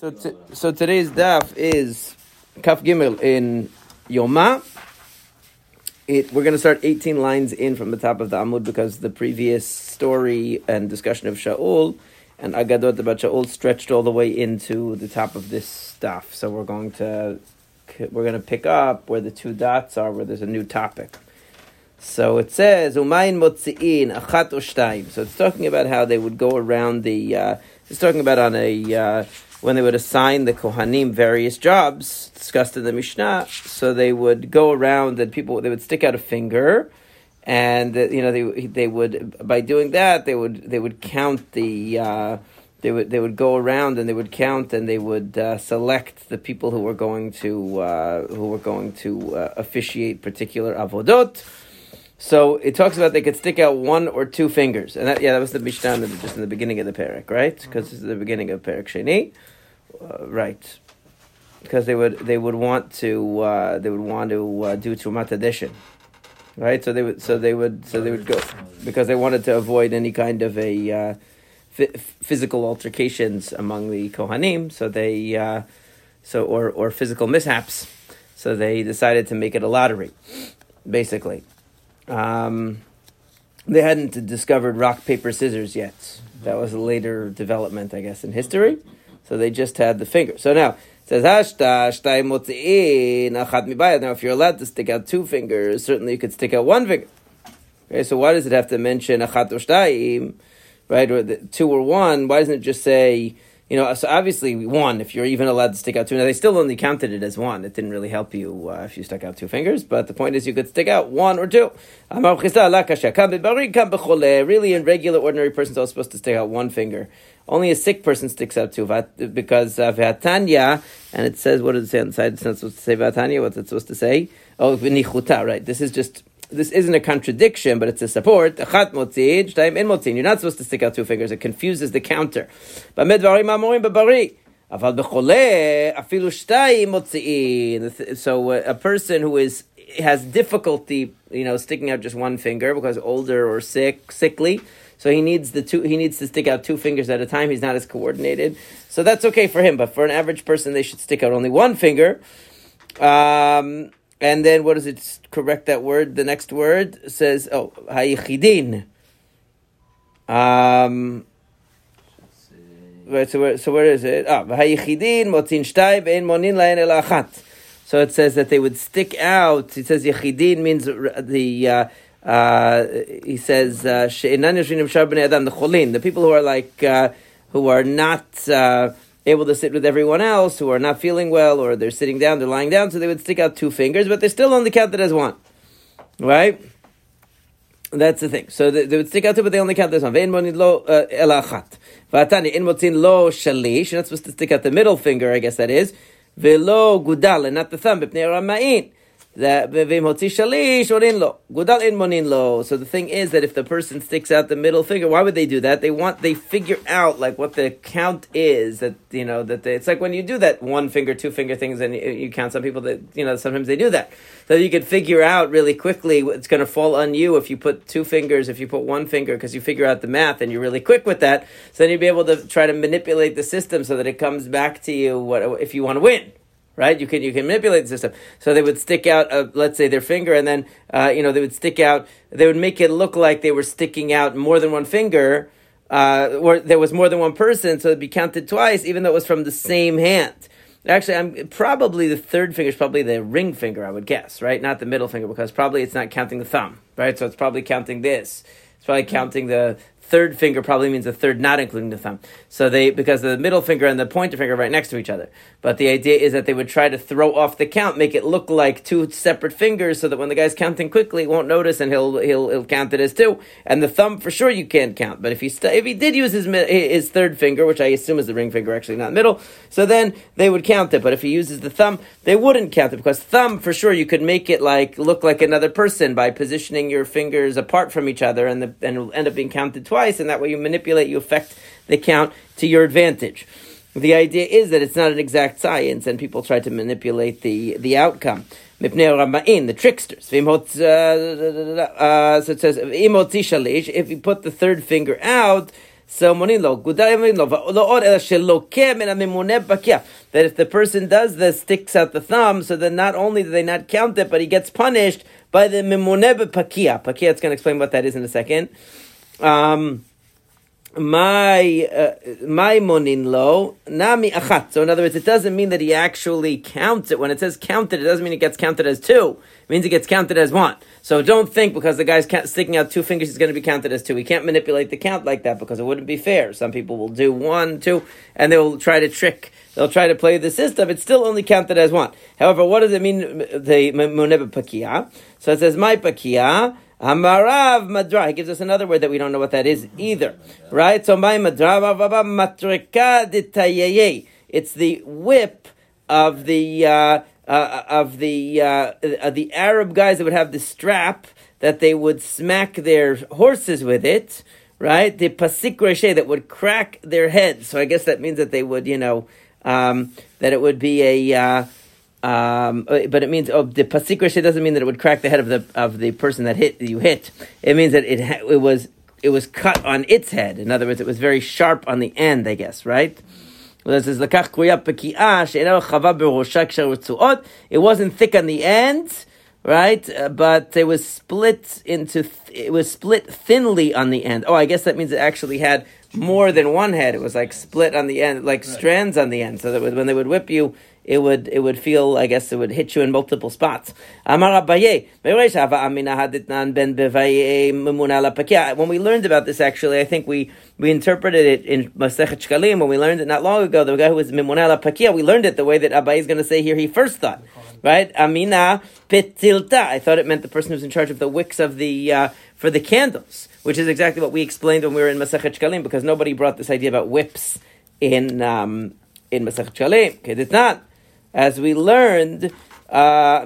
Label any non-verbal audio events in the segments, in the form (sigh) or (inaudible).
So, t- so today's daf is Kaf Gimel in Yoma. It, we're going to start 18 lines in from the top of the Amud because the previous story and discussion of Shaul and Agadot about Shaul stretched all the way into the top of this daf. So we're going to we're going to pick up where the two dots are, where there's a new topic. So it says Umayin Motziin Achat Ushtaim. So it's talking about how they would go around the. Uh, it's talking about on a. Uh, when they would assign the Kohanim various jobs discussed in the Mishnah, so they would go around and people they would stick out a finger, and you know they they would by doing that they would they would count the. Uh, they would they would go around and they would count and they would uh, select the people who were going to uh, who were going to uh, officiate particular avodot. So it talks about they could stick out one or two fingers, and that, yeah, that was the Mishnah just in the beginning of the parak, right? Because this is the beginning of parak Sheni, uh, right? Because they would they would want to uh, they would want to uh, do trumat hadeshin, right? So they would so they would so they would go because they wanted to avoid any kind of a uh, physical altercations among the kohanim. So they uh, so or or physical mishaps. So they decided to make it a lottery, basically. Um, they hadn't discovered rock, paper, scissors yet. That was a later development, I guess, in history. So they just had the finger. So now, it says. Now, if you're allowed to stick out two fingers, certainly you could stick out one finger. Okay, so why does it have to mention achat right? Or the, two or one? Why doesn't it just say, you know, so obviously one, if you're even allowed to stick out two. Now they still only counted it as one. It didn't really help you uh, if you stuck out two fingers, but the point is you could stick out one or two. Really, in regular, ordinary persons are supposed to stick out one finger. Only a sick person sticks out two because uh, and it says, what does it say on the side? It's not supposed to say Vatanya. What's it supposed to say? Oh, Vinichuta, right? This is just this isn't a contradiction, but it's a support. You're not supposed to stick out two fingers. It confuses the counter. So uh, a person who is has difficulty, you know, sticking out just one finger because older or sick, sickly. So he needs the two. He needs to stick out two fingers at a time. He's not as coordinated. So that's okay for him. But for an average person, they should stick out only one finger. Um, and then what does it correct that word? The next word says, oh, hayichidin. Um, right, so where, so where is it? Ah, hayichidin motin shtay bein monin lain elachat. So it says that they would stick out. It says yichidin means the. Uh, uh, he says uh, the cholin, the people who are like uh, who are not uh, able to sit with everyone else who are not feeling well or they're sitting down, they're lying down, so they would stick out two fingers, but they're still only counted as one. Right? That's the thing. So they, they would stick out two, but they only count this one. Ve'en monid lo uh, elachat. V'atani in motzin lo shalish. You're not supposed to stick out the middle finger, I guess that is. Ve'lo gudal, and not the thumb. That. So the thing is that if the person sticks out the middle finger, why would they do that? They want they figure out like what the count is that you know that they, it's like when you do that one finger, two finger things, and you, you count. Some people that you know sometimes they do that, so you could figure out really quickly it's going to fall on you if you put two fingers, if you put one finger, because you figure out the math and you're really quick with that. So then you'd be able to try to manipulate the system so that it comes back to you what if you want to win right? You can you can manipulate the system. So they would stick out, uh, let's say, their finger, and then uh, you know they would stick out. They would make it look like they were sticking out more than one finger, uh, or there was more than one person, so it'd be counted twice, even though it was from the same hand. Actually, I'm probably the third finger is probably the ring finger, I would guess, right? Not the middle finger, because probably it's not counting the thumb, right? So it's probably counting this. It's probably counting the third finger probably means the third not including the thumb. So they, because the middle finger and the pointer finger are right next to each other. But the idea is that they would try to throw off the count, make it look like two separate fingers so that when the guy's counting quickly, he won't notice and he'll, he'll, he'll count it as two. And the thumb, for sure, you can't count. But if he, st- if he did use his, his third finger, which I assume is the ring finger, actually not middle, so then they would count it. But if he uses the thumb, they wouldn't count it because thumb, for sure, you could make it like, look like another person by positioning your fingers apart from each other and, the, and end up being counted twice and that way you manipulate you affect the count to your advantage. The idea is that it's not an exact science, and people try to manipulate the, the outcome. The tricksters. Uh, uh, so it says, if you put the third finger out, That if the person does this, sticks out the thumb, so then not only do they not count it, but he gets punished by the mimuneh pakia. Pakia, it's going to explain what that is in a second. Um, my uh, my monin lo nami achat. So in other words, it doesn't mean that he actually counts it. When it says counted, it doesn't mean it gets counted as two. It means it gets counted as one. So don't think because the guy's sticking out two fingers, he's going to be counted as two. We can't manipulate the count like that because it wouldn't be fair. Some people will do one, two, and they'll try to trick. They'll try to play the system. It's still only counted as one. However, what does it mean? The muneba pakia. So it says my pakia. Amarav madra. He gives us another word that we don't know what that is either. Right? So my madra It's the whip of the uh, uh, of the uh, uh, the Arab guys that would have the strap that they would smack their horses with it. Right? The pasik that would crack their heads. So I guess that means that they would, you know, um, that it would be a uh, um, uh, but it means oh, the pasik doesn't mean that it would crack the head of the of the person that hit you hit. It means that it it was it was cut on its head. In other words, it was very sharp on the end. I guess right. It wasn't thick on the end, right? Uh, but it was split into. Th- it was split thinly on the end. Oh, I guess that means it actually had more than one head. It was like split on the end, like right. strands on the end, so that when they would whip you, it would it would feel I guess it would hit you in multiple spots. When we learned about this, actually, I think we we interpreted it in Masechet Shkalim when we learned it not long ago. The guy who was Mimunala Pakia, we learned it the way that Abaye is going to say here. He first thought, right? Amina Petilta. I thought it meant the person who's in charge of the wicks of the uh, for the candles, which is exactly what we explained when we were in Masechet Shkalim, because nobody brought this idea about whips in um, in Masechet Shkalim. Okay, it's not as we learned,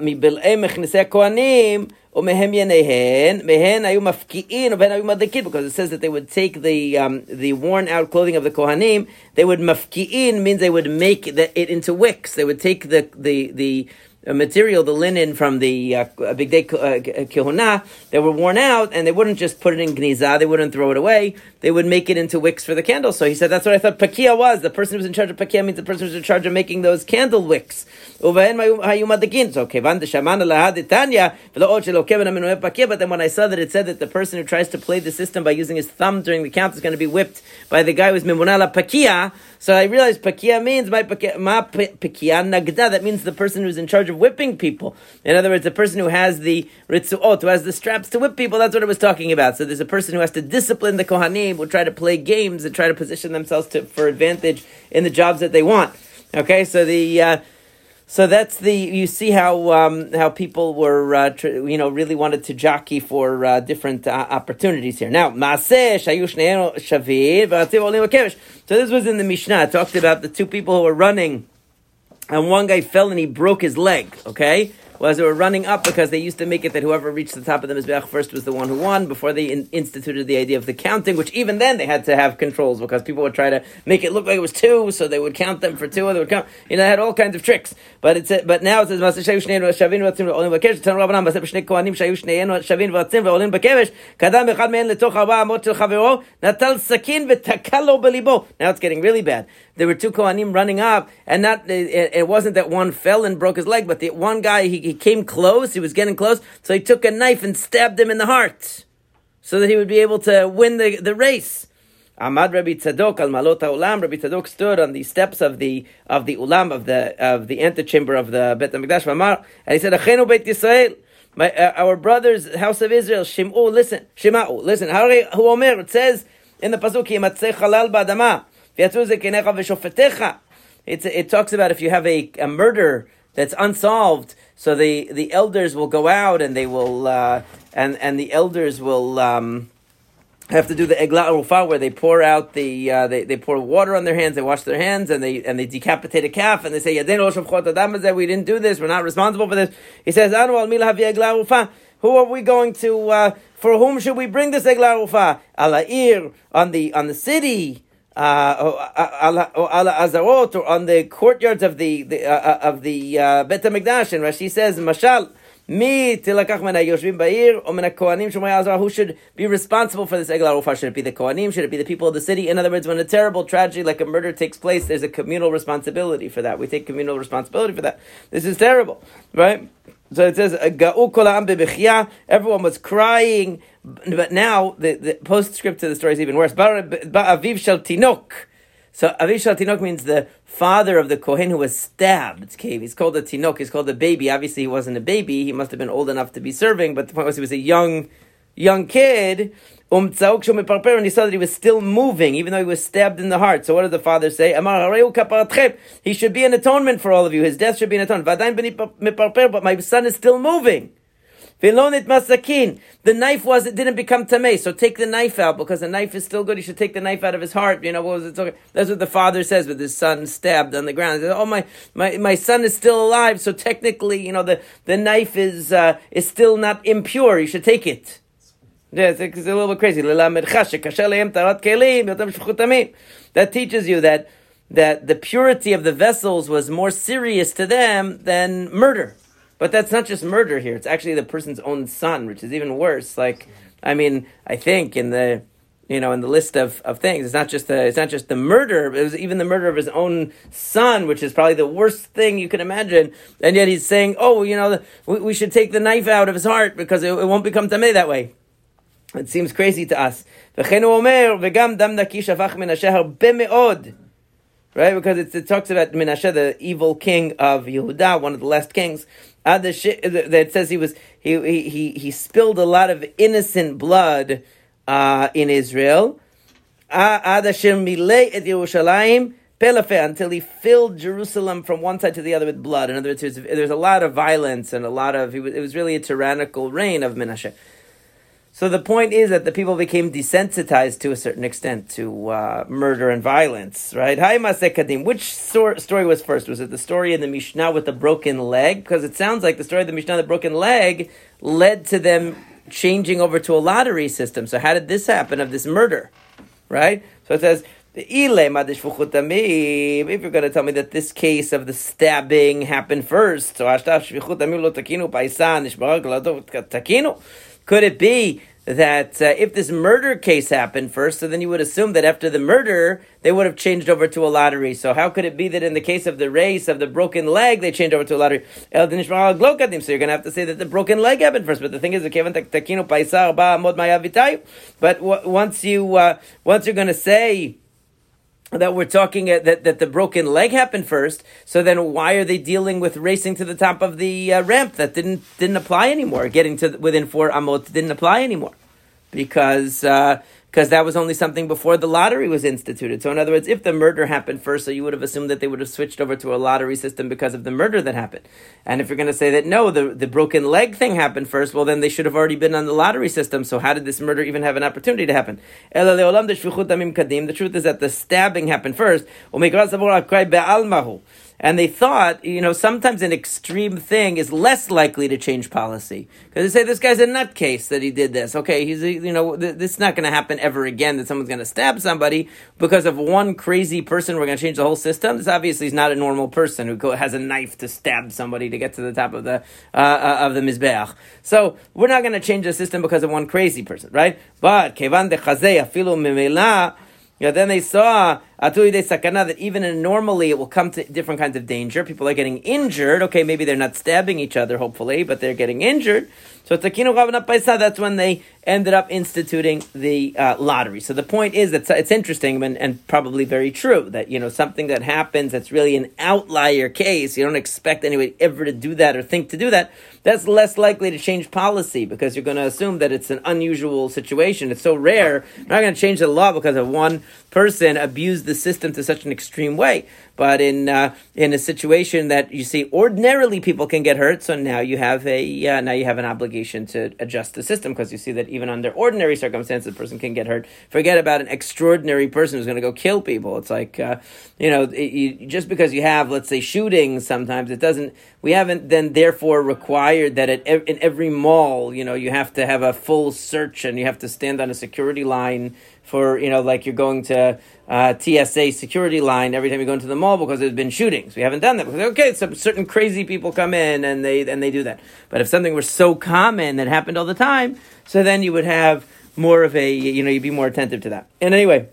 מבלעי מכנסי הכהנים, ומהם יניהן, מהן היו מפקיעין, ובהן היו מדליקים, because it says that they would take the, um, the worn out clothing of the kohanim, they would mafki'in, means they would make the, it into wicks. They would take the, the, the, material, the linen from the uh, big day uh, kihuna, that were worn out, and they wouldn't just put it in gniza, they wouldn't throw it away, they would make it into wicks for the candles. So he said, that's what I thought pakia was. The person who was in charge of pakia means the person who was in charge of making those candle wicks. So, but then when I saw that it said that the person who tries to play the system by using his thumb during the count is going to be whipped by the guy who's mimunala pakia, so I realized pakia means my pakia, ma pakia nagda. That means the person who's in charge of whipping people. In other words, the person who has the ritzuot, who has the straps to whip people. That's what it was talking about. So there's a person who has to discipline the kohanim, will try to play games and try to position themselves to, for advantage in the jobs that they want. Okay, so the uh, so that's the you see how um, how people were uh, tr- you know really wanted to jockey for uh, different uh, opportunities here. Now So this was in the Mishnah. It talked about the two people who were running, and one guy fell and he broke his leg. Okay, was they were running up because they used to make it that whoever reached the top of the Mizbeach first was the one who won before they in- instituted the idea of the counting, which even then they had to have controls because people would try to make it look like it was two, so they would count them for two, and they would count, you know, they had all kinds of tricks. But it's, but now it says, now it's getting really bad. There were two Kohanim running up, and not it, it, wasn't that one fell and broke his leg, but the one guy he, he came close, he was getting close, so he took a knife and stabbed him in the heart, so that he would be able to win the, the race. Ahmad Rabbi Tzadok al Malot Ulam. Rabbi Tzadok stood on the steps of the of the ulam of the of the antechamber of the Bet Hamikdash and he said, "Achenu Beit Yisrael." My, uh, our brothers, house of Israel, Shim'u, listen, Shima'u, listen. Hu Omer, it says in the pasuk, "Yimatzeh chalal ba'adama." it talks about if you have a, a murder that's unsolved, so the, the elders will go out and they will, uh, and, and the elders will, um, have to do the egla rufa where they pour out the uh, they, they pour water on their hands, they wash their hands, and they and they decapitate a calf, and they say we didn't do this, we're not responsible for this. He says, Who are we going to? Uh, for whom should we bring this egla rufa? Alair on the on the city uh, ala azarot or on the courtyards of the, the uh, uh of the uh, Bet Hamikdash. And Rashi says, Mashal, Mi tilakach min yoshvim ba'ir or min kohanim shomrei azar. Who should be responsible for this egel arufah? Should it be the kohanim? Should it be the people of the city? In other words, when a terrible tragedy like a murder takes place, there's a communal responsibility for that. We take communal responsibility for that. This is terrible, right? So it says, everyone was crying, but now the, the postscript to the story is even worse. Shel tinok. So Aviv shel tinok means the father of the Kohen who was stabbed. Cave. He's called a tinok. He's called a baby. Obviously, he wasn't a baby. He must have been old enough to be serving. But the point was, he was a young, young kid. Um, and he saw that he was still moving, even though he was stabbed in the heart. So what did the father say? He should be an atonement for all of you. His death should be an atonement. But my son is still moving. Masakin. The knife was it didn't become tamei, so take the knife out because the knife is still good. You should take the knife out of his heart. You know what was it? Talking? That's what the father says with his son stabbed on the ground. Says, oh my, my, my son is still alive, so technically, you know, the, the knife is uh, is still not impure. You should take it. Yeah, it's, it's a little bit crazy. That teaches you that that the purity of the vessels was more serious to them than murder. But that's not just murder here. It's actually the person's own son, which is even worse. Like, I mean, I think in the you know in the list of, of things, it's not just the it's not just the murder. It was even the murder of his own son, which is probably the worst thing you can imagine. And yet he's saying, "Oh, you know, we, we should take the knife out of his heart because it, it won't become tamei that way." It seems crazy to us. Right, because it, it talks about Menashe, the evil king of Yehuda, one of the last kings that says he was he he he spilled a lot of innocent blood uh, in Israel. until he filled Jerusalem from one side to the other with blood. In other words, there's, there's a lot of violence and a lot of, it was, it was really a tyrannical reign of Menashe. So the point is that the people became desensitized to a certain extent to uh, murder and violence, right? Which story was first? Was it the story in the Mishnah with the broken leg? Because it sounds like the story of the Mishnah, the broken leg, led to them changing over to a lottery system. So how did this happen of this murder, right? So it says, if you're going to tell me that this case of the stabbing happened first, so could it be that uh, if this murder case happened first, so then you would assume that after the murder, they would have changed over to a lottery. So how could it be that in the case of the race of the broken leg, they changed over to a lottery? So you're going to have to say that the broken leg happened first. But the thing is, but once you, uh, once you're going to say, that we're talking uh, that, that the broken leg happened first. So then, why are they dealing with racing to the top of the uh, ramp? That didn't didn't apply anymore. Getting to within four amot didn't apply anymore because uh, because that was only something before the lottery was instituted. So, in other words, if the murder happened first, so you would have assumed that they would have switched over to a lottery system because of the murder that happened. And if you're going to say that no, the, the broken leg thing happened first, well, then they should have already been on the lottery system. So, how did this murder even have an opportunity to happen? The truth is that the stabbing happened first and they thought, you know, sometimes an extreme thing is less likely to change policy because they say this guy's a nutcase that he did this. Okay, he's a, you know th- this is not going to happen ever again that someone's going to stab somebody because of one crazy person. We're going to change the whole system. This obviously is not a normal person who has a knife to stab somebody to get to the top of the uh, uh, of the mizbeach. So we're not going to change the system because of one crazy person, right? But kevan de afilu mimela know, then they saw that even normally it will come to different kinds of danger. People are getting injured. Okay, maybe they're not stabbing each other, hopefully, but they're getting injured. So that's when they ended up instituting the uh, lottery. So the point is that it's interesting and, and, probably very true that, you know, something that happens that's really an outlier case, you don't expect anybody ever to do that or think to do that, that's less likely to change policy because you're going to assume that it's an unusual situation. It's so rare. You're not going to change the law because of one person abused the system to such an extreme way. But in uh, in a situation that you see ordinarily people can get hurt, so now you have a uh, now you have an obligation to adjust the system because you see that even under ordinary circumstances, a person can get hurt. Forget about an extraordinary person who's going to go kill people. It's like uh, you know, it, you, just because you have let's say shootings, sometimes it doesn't. We haven't then therefore required that at, in every mall, you know, you have to have a full search and you have to stand on a security line for you know like you're going to uh, TSA security line every time you go into the mall because there's been shootings. We haven't done that because okay, so certain crazy people come in and they and they do that. But if something were so common that happened all the time, so then you would have more of a you know you'd be more attentive to that. And anyway.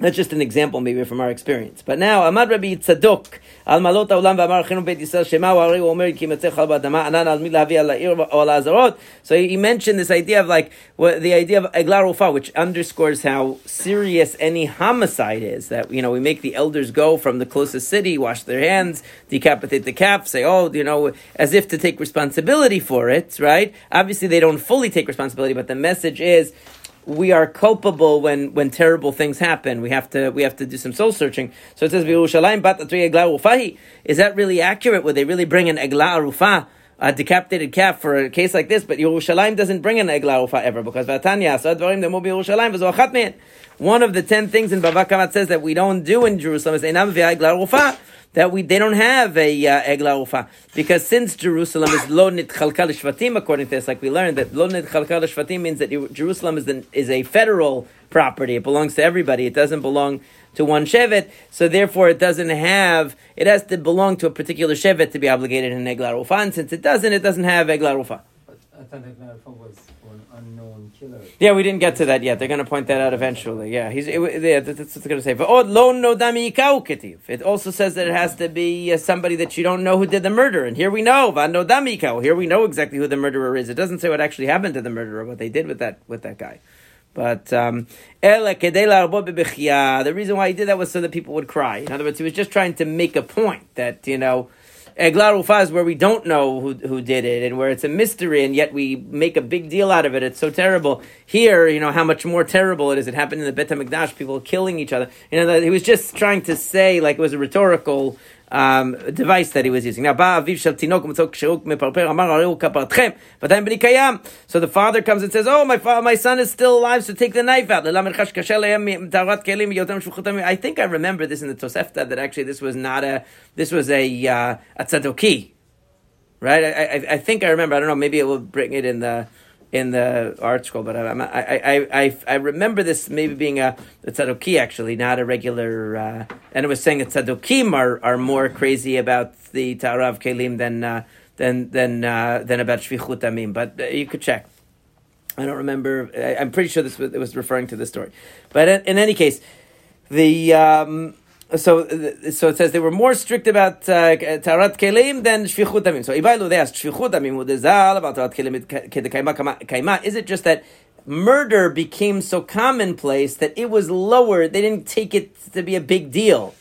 That's just an example, maybe from our experience. But now, Amad Rabbi Tzadok, Al Malot Haolam V'Amar Chenu Beit Yisrael Shema Wari Omer Ki Metzech Chal B'Adama Anan Al Mil Havi Al La'ir Al. So he mentioned this idea of like the idea of Eglar Ufa, which underscores how serious any homicide is. That you know we make the elders go from the closest city, wash their hands, decapitate the calf, say oh you know as if to take responsibility for it, right? Obviously they don't fully take responsibility, but the message is we are culpable when, when terrible things happen. We have to we have to do some soul searching. So it says. Is that really accurate? Would they really bring an egla arufa? A decapitated calf for a case like this, but Yerushalayim doesn't bring an egla ufa ever because One of the ten things in Bava Kama says that we don't do in Jerusalem is Einam ufa that we they don't have a uh, egla ufa because since Jerusalem is lo nitchalkal shvatim according to this, like we learned that lo nitchalkal shvatim means that Jerusalem is the, is a federal property. It belongs to everybody. It doesn't belong to one shevet, so therefore it doesn't have. It has to belong to a particular shevet to be obligated in egla ufa, and since it doesn't, it doesn't have egla ufa. Egla ufa was unknown killer. Yeah, we didn't get to that yet. They're going to point that out eventually. Yeah, he's it, yeah. That's what it's going to say. But lon no dami ketiv. It also says that it has to be uh, somebody that you don't know who did the murder, and here we know Van Nodamiko. Here we know exactly who the murderer is. It doesn't say what actually happened to the murderer, what they did with that with that guy. But um, the reason why he did that was so that people would cry. In other words, he was just trying to make a point that you know Eglar Ufa where we don't know who, who did it and where it's a mystery and yet we make a big deal out of it. It's so terrible. Here, you know, how much more terrible it is. It happened in the Bet HaMikdash, people killing each other. You know, that he was just trying to say, like it was a rhetorical um, device that he was using. Now, So the father comes and says, "Oh, my fa- my son is still alive, so take the knife out." I think I remember this in the Tosefta that actually this was not a this was a uh, a tzadoki, right? I, I, I think I remember. I don't know. Maybe it will bring it in the in the ArtScroll, but I, I, I, I, remember this maybe being a, a tzadoki actually, not a regular. Uh, and it was saying that tzadokim are, are more crazy about the Tarav Kelim than uh, than than uh, than about Shvichut Amim. But uh, you could check. I don't remember. I, am pretty sure this was, was referring to this story. But in, in any case, the. Um, so, so it says they were more strict about uh, tarat kelim than shvichut. So, Ibailu, they asked shvichut damim udezal about tarat kelim kaima. Is it just that murder became so commonplace that it was lower? They didn't take it to be a big deal.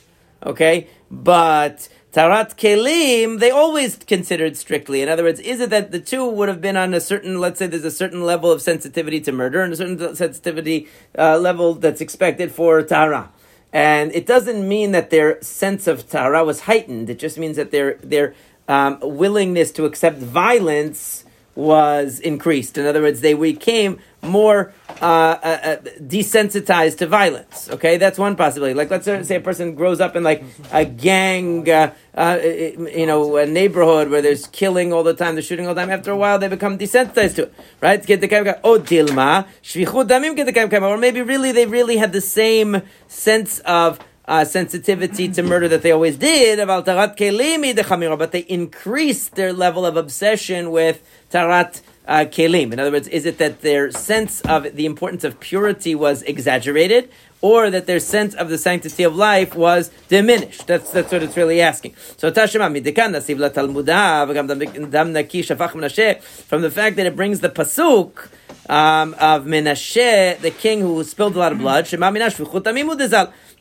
Okay, but tarat kelim they always considered strictly. In other words, is it that the two would have been on a certain, let's say, there's a certain level of sensitivity to murder and a certain sensitivity uh, level that's expected for tara. And it doesn't mean that their sense of Tahara was heightened. It just means that their, their um, willingness to accept violence was increased. In other words, they became more uh, uh, uh, desensitized to violence. Okay, that's one possibility. Like, let's say a person grows up in like a gang, uh, uh, you know, a neighborhood where there's killing all the time, they're shooting all the time. After a while, they become desensitized to it, right? get Oh, dilma, damim. Get the or maybe really they really had the same sense of. Uh, sensitivity to murder that they always did, but they increased their level of obsession with tarat uh, kelim. In other words, is it that their sense of the importance of purity was exaggerated, or that their sense of the sanctity of life was diminished? That's that's what it's really asking. So Tashema midikan from the fact that it brings the pasuk. Um, of Menashe, the king who spilled a lot of blood,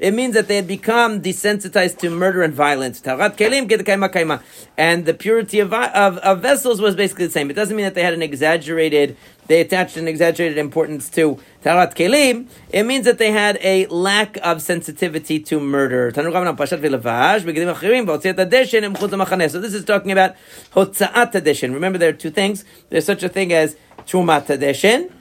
it means that they had become desensitized to murder and violence. And the purity of, of, of, vessels was basically the same. It doesn't mean that they had an exaggerated, they attached an exaggerated importance to Tarat Kelim. It means that they had a lack of sensitivity to murder. So this is talking about Hotza'at Hadeshin. Remember, there are two things. There's such a thing as Trumat Hadeshin.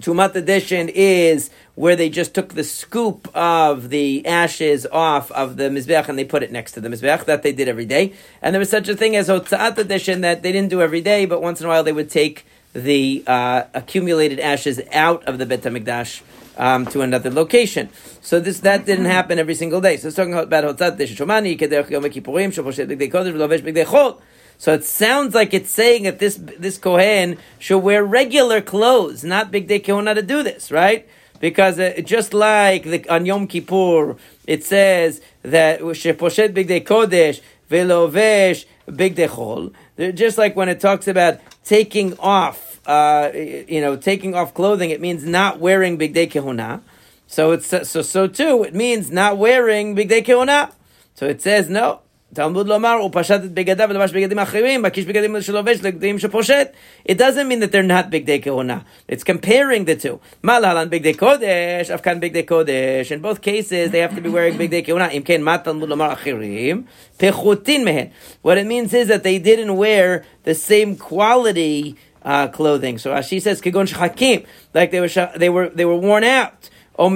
Trumat Hadeshin is where they just took the scoop of the ashes off of the mizbeach and they put it next to the mizbeach. That they did every day. And there was such a thing as hotza'at hadeshin that they didn't do every day, but once in a while they would take the uh, accumulated ashes out of the Bet HaMikdash um, to another location. So this that didn't happen every single day. So it's talking about hotzat chol. So it sounds like it's saying that this this kohen should wear regular clothes, not bigdei kehuna to do this, right? Because uh, just like the, on Yom Kippur, it says that sheposhet bigdei kodesh velovesh bigdei chol. Just like when it talks about taking off uh, you know, taking off clothing, it means not wearing bigdei kehuna. So it's so so too. It means not wearing bigdei kehuna. So it says no. Talmud lomar הוא פשט את בגדיו ולבש בגדים אחרים, מקיש בגדים שלובש לגדים שפושט. It doesn't mean that they're not בגדי כהונה. It's comparing the two. מה להלן בגדי קודש, אף כאן בגדי קודש. In both cases they have to be wearing בגדי כהונה. אם כן, מה תלמוד לומר אחרים? פחותין מהן. What it means is that they didn't wear the same quality uh, clothing. So Rashi says kegon shachakim, like they were they were they were worn out. Or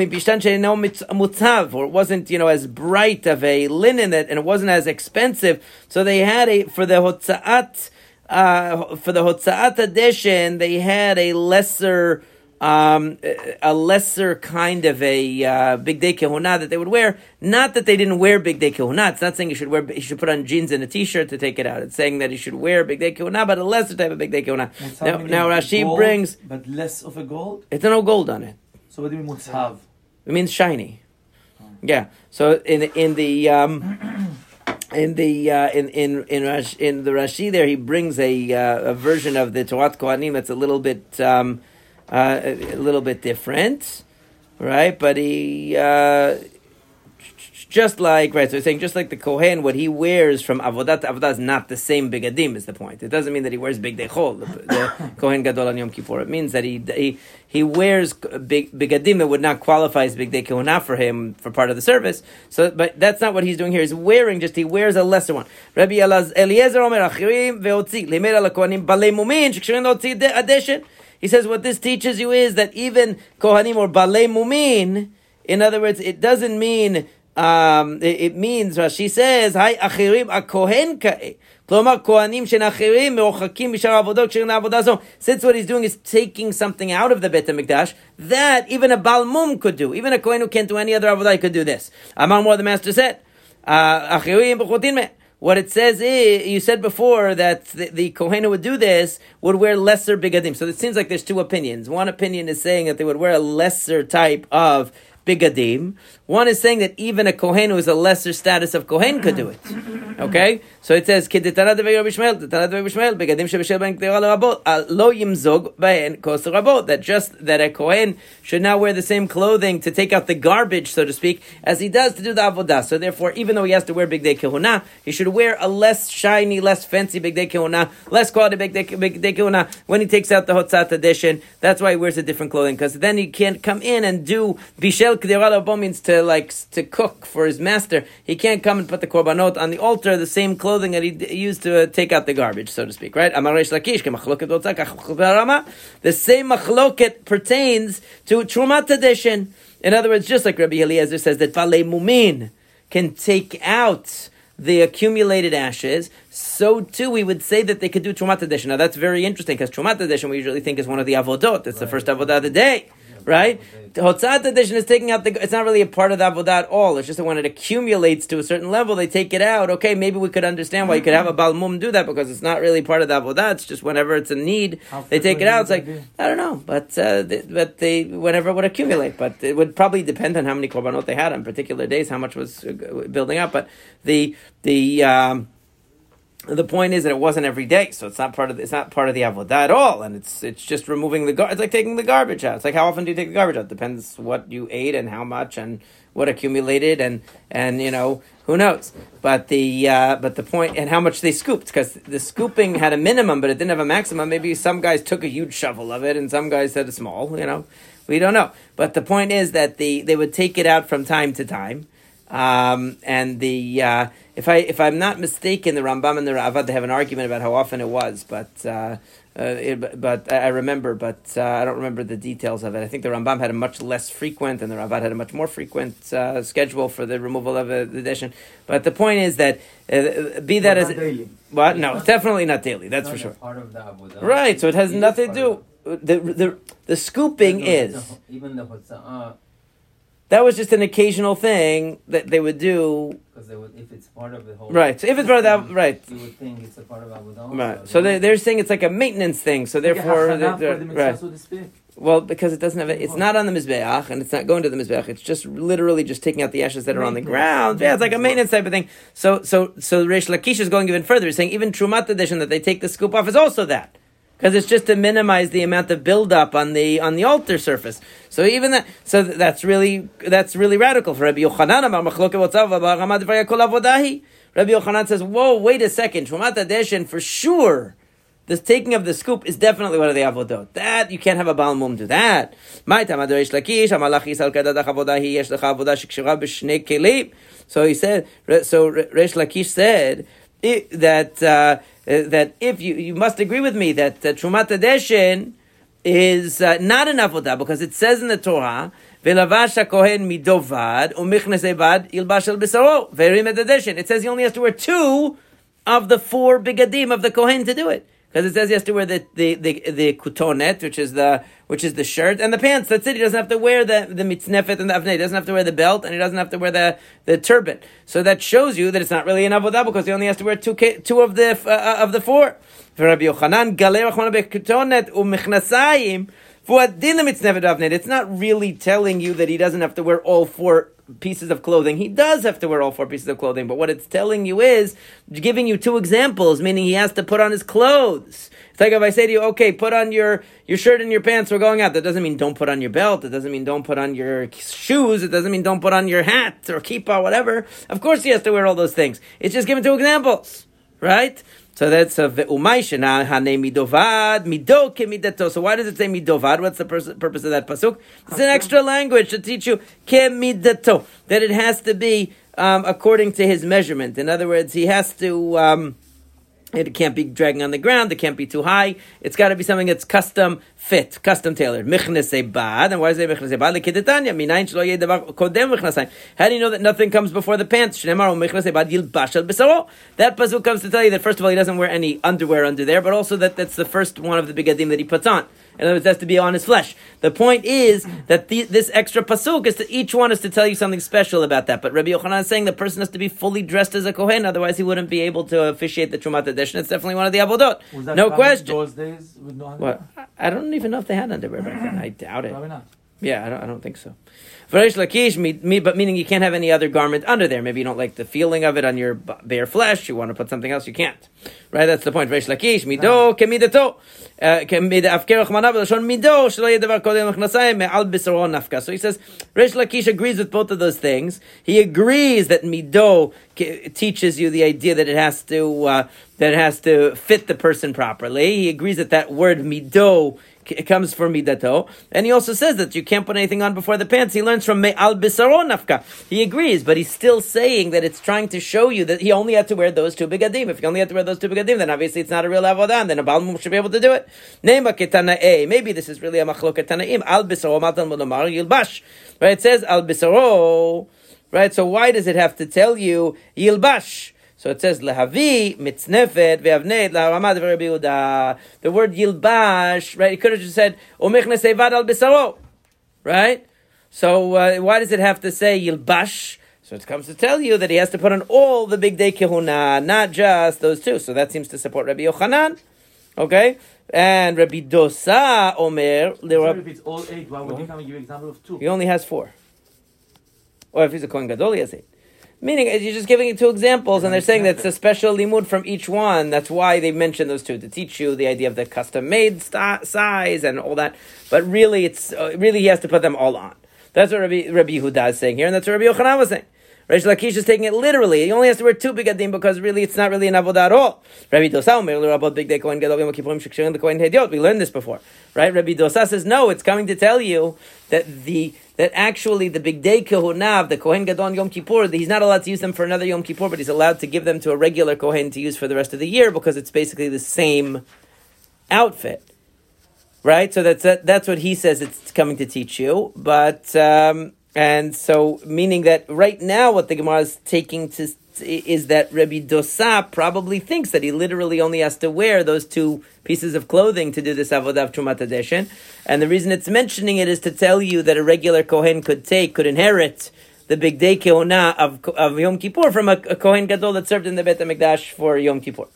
it wasn't, you know, as bright of a linen that, and it wasn't as expensive. So they had a for the hotza'at, uh, for the hotza'at hadeshin, they had a lesser um, a lesser kind of a uh, bigdei kehuna that they would wear. Not that they didn't wear bigdei kehuna. It's not saying you should wear you should put on jeans and a t-shirt to take it out. It's saying that you should wear bigdei kehuna, but a lesser type of bigdei kehuna. Now, now Rashi gold, brings, but less of a gold. It's no gold on it. So what do you mean mutzav? It means shiny. Yeah. So in in the um, (clears throat) in the uh, in in in, Rash, in the Rashi there he brings a uh, a version of the Torah Kohanim that's a little bit. Um, uh, a, little bit different, right? But he uh, just like right, so he's saying just like the kohen, what he wears from avodat avodah is not the same bigadim. Is the point? It doesn't mean that he wears big dechol, the, the (coughs) kohen gadol on Yom Kippur. It means that he he, he wears big bigadim that would not qualify as big dechol for him for part of the service. So, but that's not what he's doing here. He's wearing just he wears a lesser one. Rabbi Eliezer Omer Achirim veotzi limer al kohanim balei mumin shekshirin leotzi hadeshin. He says what this teaches you is that even Kohanim or Balei Mumin, in other words, it doesn't mean, um, it, it, means, Rashi says, Hai Achirim Akohen Ka'e. כלומר, כהנים אחרים מרוחקים משאר העבודות כשרים לעבודה זו. Since what he's doing is taking something out of the Bet HaMikdash, that even a Balmum could do. Even a Kohen who can't do any other avodah could do this. Amar more the master said, אחרים בחוטין מהם. What it says is, you said before that the, the Kohen who would do this would wear lesser bigadim. So it seems like there's two opinions. One opinion is saying that they would wear a lesser type of bigadim. One is saying that even a kohen who is a lesser status of kohen could do it. Okay, so it says bigadim lo yimzog rabot that just that a kohen should now wear the same clothing to take out the garbage, so to speak, as he does to do the avodah. So therefore, even though he has to wear big day kehuna, he should wear a less shiny, less fancy big day kehuna, less quality big day, big day kehuna when he takes out the hotzat hadeshin. That's why he wears a different clothing because then he can't come in and do bishel k'derala means to like to cook for his master, he can't come and put the korbanot on the altar, the same clothing that he used to uh, take out the garbage, so to speak, right? The same machloket pertains to Trumat tradition. In other words, just like Rabbi Eliezer says that Vale Mumin can take out the accumulated ashes, so too we would say that they could do Trumat hadeshin. Now that's very interesting because Trumat hadeshin we usually think is one of the avodot. It's right. the first avodah of the day right? The Hotzat hadeshin is taking out the. It's not really a part of the avodah at all. It's just that when it accumulates to a certain level, they take it out. Okay, maybe we could understand why you could have a balmum do that because it's not really part of the avodah. It's just whenever it's a need, How they take it out. It's like I don't know, but uh, they, but they whenever it would accumulate. But it would probably depend on how many korbanot they had on particular days, how much was uh, building up. But the the um, the point is that it wasn't every day, so it's not part of the, it's not part of the avodah at all, and it's it's just removing the gar- it's like taking the garbage out. It's like how often do you take the garbage out? Depends what you ate and how much and what accumulated and and you know who knows. But the uh, but the point and how much they scooped because the scooping had a minimum, but it didn't have a maximum. Maybe some guys took a huge shovel of it, and some guys had a small. You know, we don't know. But the point is that the they would take it out from time to time, um, and the. Uh, if I if I'm not mistaken, the Rambam and the Ravad they have an argument about how often it was, but uh, uh, it, but I remember, but uh, I don't remember the details of it. I think the Rambam had a much less frequent, and the Ravad had a much more frequent uh, schedule for the removal of the hadeshin. But the point is that uh, be that as daily. what? No, definitely not daily. That's not for sure. Part of the Abu Right. So it has It nothing to do. the the the scooping is even the hotza'ah, that was just an occasional thing that they would do. because they would, if it's part of the whole. Right. So if it's part of that, right. You would think it's a part of Avodah. Right. So they they're saying it's like a maintenance thing. So therefore, they're, they're- right. Well, because it doesn't have it, it's not on the mizbeach and it's not going to the mizbeach. It's just literally just taking out the ashes that are on the ground. Yeah, it's like a maintenance type of thing. So, so, so Reish Lakish is going even further. He's saying even Trumat hadeshin that they take the scoop off is also that. Because it's just to minimize the amount of buildup on the on the altar surface. So even that, so that's really that's really radical for Rabbi Yochanan. Rabbi Yochanan says, "Whoa, wait a second, Trumat hadeshin for sure." This taking of the scoop is definitely one of the avodot. That you can't have a baal mum do that. So he said. So Resh Lakish said i- that uh, uh, that if you you must agree with me that uh, Trumat Adeshin is uh, not an avodah because it says in the Torah. ולבש הכהן מדובד ומכנס בד ילבש על בשרו והרים את הדשן. It says he only has to wear two of the four bigadim of the kohen to do it. Because it says he has to wear the, the, the, the kutonet, which is the which is the shirt, and the pants. That's it. He doesn't have to wear the, the mitznefet and the avnei. He doesn't have to wear the belt, and he doesn't have to wear the, the turban. So that shows you that it's not really an avodah because he only has to wear two two of the uh, of the four. For Rabbi Yochanan. It's not really telling you that he doesn't have to wear all four pieces of clothing. He does have to wear all four pieces of clothing, but what it's telling you is giving you two examples, meaning he has to put on his clothes. It's like if I say to you, okay, put on your, your shirt and your pants, we're going out. That doesn't mean don't put on your belt. It doesn't mean don't put on your shoes. It doesn't mean don't put on your hat or kippah, whatever. Of course he has to wear all those things. It's just giving two examples, right? So that's a ve'umay shena hane midovad mido kemidato. So why does it say midovad? What's the purpose of that pasuk? It's an extra language to teach you kemidato that it has to be um, according to his measurement. In other words, he has to. Um, it can't be dragging on the ground. It can't be too high. It's got to be something that's custom fit, custom tailored. Michnese bad. And why is it michnese bad? Lekidetanya. Minayin. How do you know that nothing comes before the pants? Michnese oh, bad. That pasuk comes to tell you that first of all he doesn't wear any underwear under there, but also that that's the first one of the bigadim that he puts on. In other words, it has to be on his flesh. The point is that the, this extra pasuk is to each one is to tell you something special about that. But Rabbi Yochanan is saying the person has to be fully dressed as a kohen, otherwise he wouldn't be able to officiate the Trumat Hadeshin. It's definitely one of the avodot. No question. Those days with no What? I- I don't even know if they had underwear back then. I doubt it. Probably not. Yeah, I don't, I don't think so. Varish lakish, me, me, but meaning you can't have any other garment under there. Maybe you don't like the feeling of it on your bare flesh. You want to put something else, you can't. Right? That's the point. Varish lakish, mido kemidato. Uh, kemid afker rachmana b'lashon mido shelo yeh davar kodem machnasayim me'al bisaro nafka. So he says, Rish Lakish agrees with both of those things. He agrees that mido teaches you the idea that it has to uh, that it has to fit the person properly. He agrees that that word mido it comes from midato, oh. and he also says that you can't put anything on before the pants. He learns from me'al bisaro nafka. He agrees, but he's still saying that it's trying to show you that he only had to wear those two bigadim. If he only had to wear those two bigadim, then obviously it's not a real avodah, and then a balmum should be able to do it. Ketanae. Maybe this is really a machloket tanaim. Al bisaro matan yilbash. Right? It says al bisaro. Right? So why does it have to tell you yilbash? So it says lehavi mitznefet ve'avneit laharamad ve'Rabbi Yehuda. The word yilbash, right? It could have just said omechne sevad al bisaro, right? So uh, why does it have to say yilbash? So it comes to tell you that he has to put on all the big day kihuna, not just those two. So that seems to support Rabbi Yochanan, okay? And Rabbi Dosa Omer, So le- if it's all eight, why would you come and give an example of two? he only has four. Or if he's a Kohen Gadol, he has eight. Meaning, you're just giving it two examples, and they're saying that it's a special limud from each one. That's why they mentioned those two to teach you the idea of the custom-made sta size and all that. But really, it's uh, really he has to put them all on. That's what Rabbi, Rabbi Yehuda is saying here, and that's what Rabbi Yochanan was saying. Reish Lakish is taking it literally. He only has to wear two bigadim because really it's not really an avodah at all. Rabbi Dosa Big Day. We learned this before, right? Rabbi Dosa says no. It's coming to tell you that the that actually the Big Day Kehunav, the Kohen Gadol Yom Kippur, he's not allowed to use them for another Yom Kippur, but he's allowed to give them to a regular Kohen to use for the rest of the year because it's basically the same outfit. Right, so that's that's what he says. It's coming to teach you, but um, and so meaning that right now, what the Gemara is taking to is that Rabbi Dosa probably thinks that he literally only has to wear those two pieces of clothing to do this avodah of Trumat. And the reason it's mentioning it is to tell you that a regular Kohen could take, could inherit the big day kehuna of, of Yom Kippur from a, a Kohen Gadol that served in the Beit HaMikdash for Yom Kippur.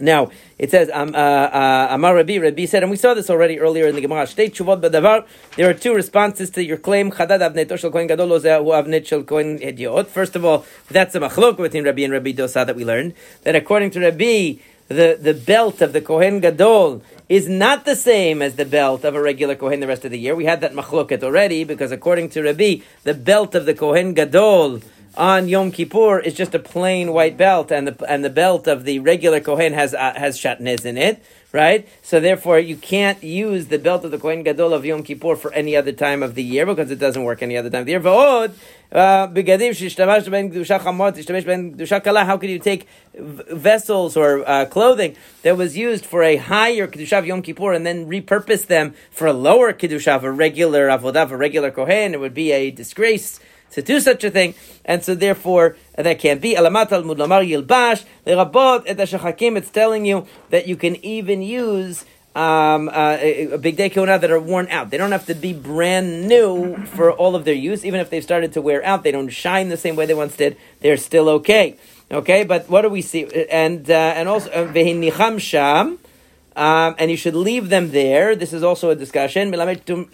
Now it says, um, uh, uh, "Amar Rabbi." Rabbi said, and we saw this already earlier in the Gemara. Shtei tshuvot b'davar. There are two responses to your claim. Chadad kohen gadol shel kohen hediot. First of all, that's a machlok between Rabbi and Rabbi Dosa that we learned that according to Rabbi, the the belt of the kohen gadol is not the same as the belt of a regular kohen the rest of the year. We had that machloket already because according to Rabbi, the belt of the kohen gadol on Yom Kippur is just a plain white belt, and the and the belt of the regular Kohen has uh, has shatnez in it, right? So therefore, you can't use the belt of the Kohen Gadol of Yom Kippur for any other time of the year because it doesn't work any other time of the year. Uh. How could you take vessels or uh, clothing that was used for a higher kedusha of Yom Kippur and then repurpose them for a lower kedusha a regular avodah a regular Kohen? It would be a disgrace to do such a thing, and so therefore that can't be. It's telling you that you can even use. Um, uh, a, bigdei kehuna that are worn out. They don't have to be brand new for all of their use. Even if they've started to wear out, they don't shine the same way they once did. They're still okay. Okay, but what do we see? And uh, and also uh, vehinicham sham. Um, and you should leave them there. This is also a discussion. According to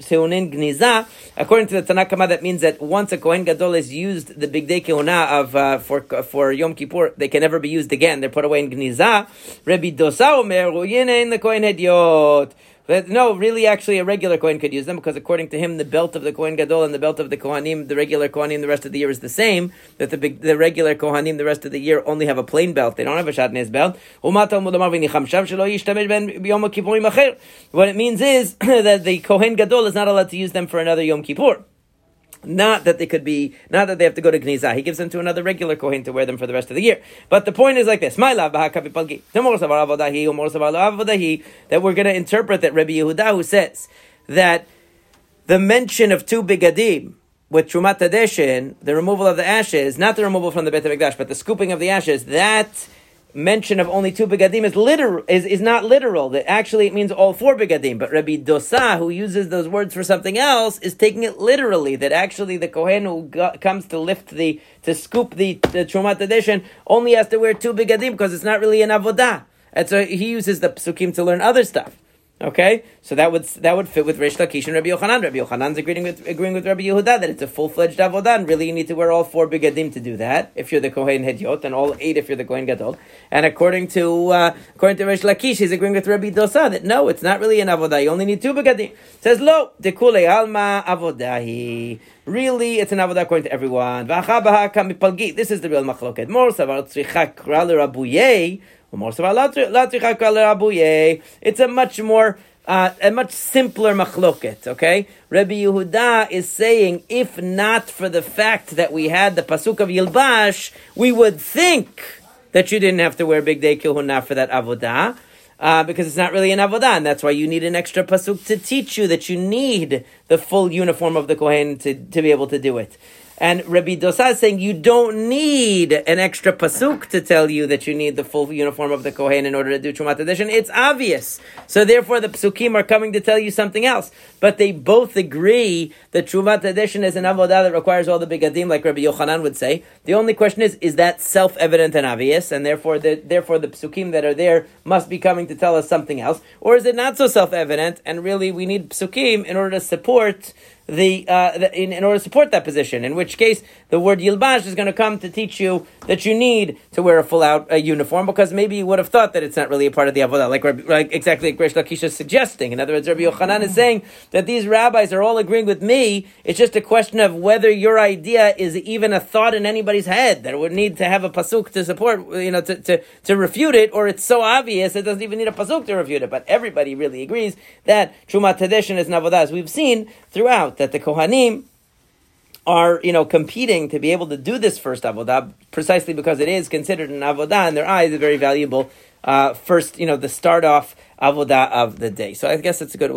the Tanna Kamma, that means that once a Kohen Gadol has used the bigdei kehuna of uh, for for Yom Kippur, they can never be used again. They're put away in gniza. Rabbi Dosa omer the Kohen Hediot. But no, really, actually, a regular Kohen could use them because, according to him, the belt of the Kohen Gadol and the belt of the Kohanim, the regular Kohanim, the rest of the year is the same. That the the regular Kohanim, the rest of the year, only have a plain belt. They don't have a Shatnez belt. What it means is (clears throat) that the Kohen Gadol is not allowed to use them for another Yom Kippur. Not that they could be, not that they have to go to Gnizah. He gives them to another regular Kohen to wear them for the rest of the year. But the point is like this: My love, that we're going to interpret that Rabbi Yehuda who says that the mention of two bigadim with Trumat Hadeshin, the removal of the ashes, not the removal from the Beit HaMikdash, but the scooping of the ashes, that mention of only two begadim is literal is, is not literal. That actually it means all four begadim. But Rabbi Dosa, who uses those words for something else, is taking it literally. That actually the kohen who go, comes to lift the to scoop the, the trumat hadeshin only has to wear two begadim because it's not really an avodah. And so he uses the psukim to learn other stuff. Okay, so that would that would fit with Reish Lakish and Rabbi Yochanan. Rabbi Yochanan's agreeing with agreeing with Rabbi Yehuda that it's a full fledged avodah. And really, you need to wear all four begadim to do that. If you're the Kohen Hediot, and all eight if you're the Kohen Gadol. And according to uh, according to Reish Lakish, he's agreeing with Rabbi Dosa that no, it's not really an avodah. You only need two begadim. Says lo dekule alma avodahi. Really, it's an avodah according to everyone. This is the real machloket. More savar tzricha kral. It's a much more, uh, a much simpler machloket, okay? Rabbi Yehuda is saying, if not for the fact that we had the pasuk of Yilbash, we would think that you didn't have to wear bigdei kehuna for that avodah. Uh, because it's not really an avodah, and that's why you need an extra pasuk to teach you that you need the full uniform of the kohen to, to be able to do it. And Rabbi Dosa is saying you don't need an extra pasuk to tell you that you need the full uniform of the Kohen in order to do Trumat Hadeshin. It's obvious. So therefore the psukim are coming to tell you something else. But they both agree that Trumat Hadeshin is an avodah that requires all the bigadim, like Rabbi Yochanan would say. The only question is, is that self-evident and obvious? And therefore the, therefore the psukim that are there must be coming to tell us something else? Or is it not so self-evident and really we need psukim in order to support the, uh, the in, in order to support that position. In which case, the word yilbash is going to come to teach you that you need to wear a full out uh, uniform because maybe you would have thought that it's not really a part of the avodah, like, like exactly like Reish Lakish is suggesting. In other words, Rabbi Yochanan is saying that these rabbis are all agreeing with me. It's just a question of whether your idea is even a thought in anybody's head that would need to have a pasuk to support, you know, to, to, to refute it, or it's so obvious it doesn't even need a pasuk to refute it. But everybody really agrees that Trumat Hadeshin is an avodah, as we've seen throughout that the Kohanim are, you know, competing to be able to do this first avodah precisely because it is considered an avodah in their eyes, a very valuable uh, first, you know, the start off avodah of the day. So I guess it's a good.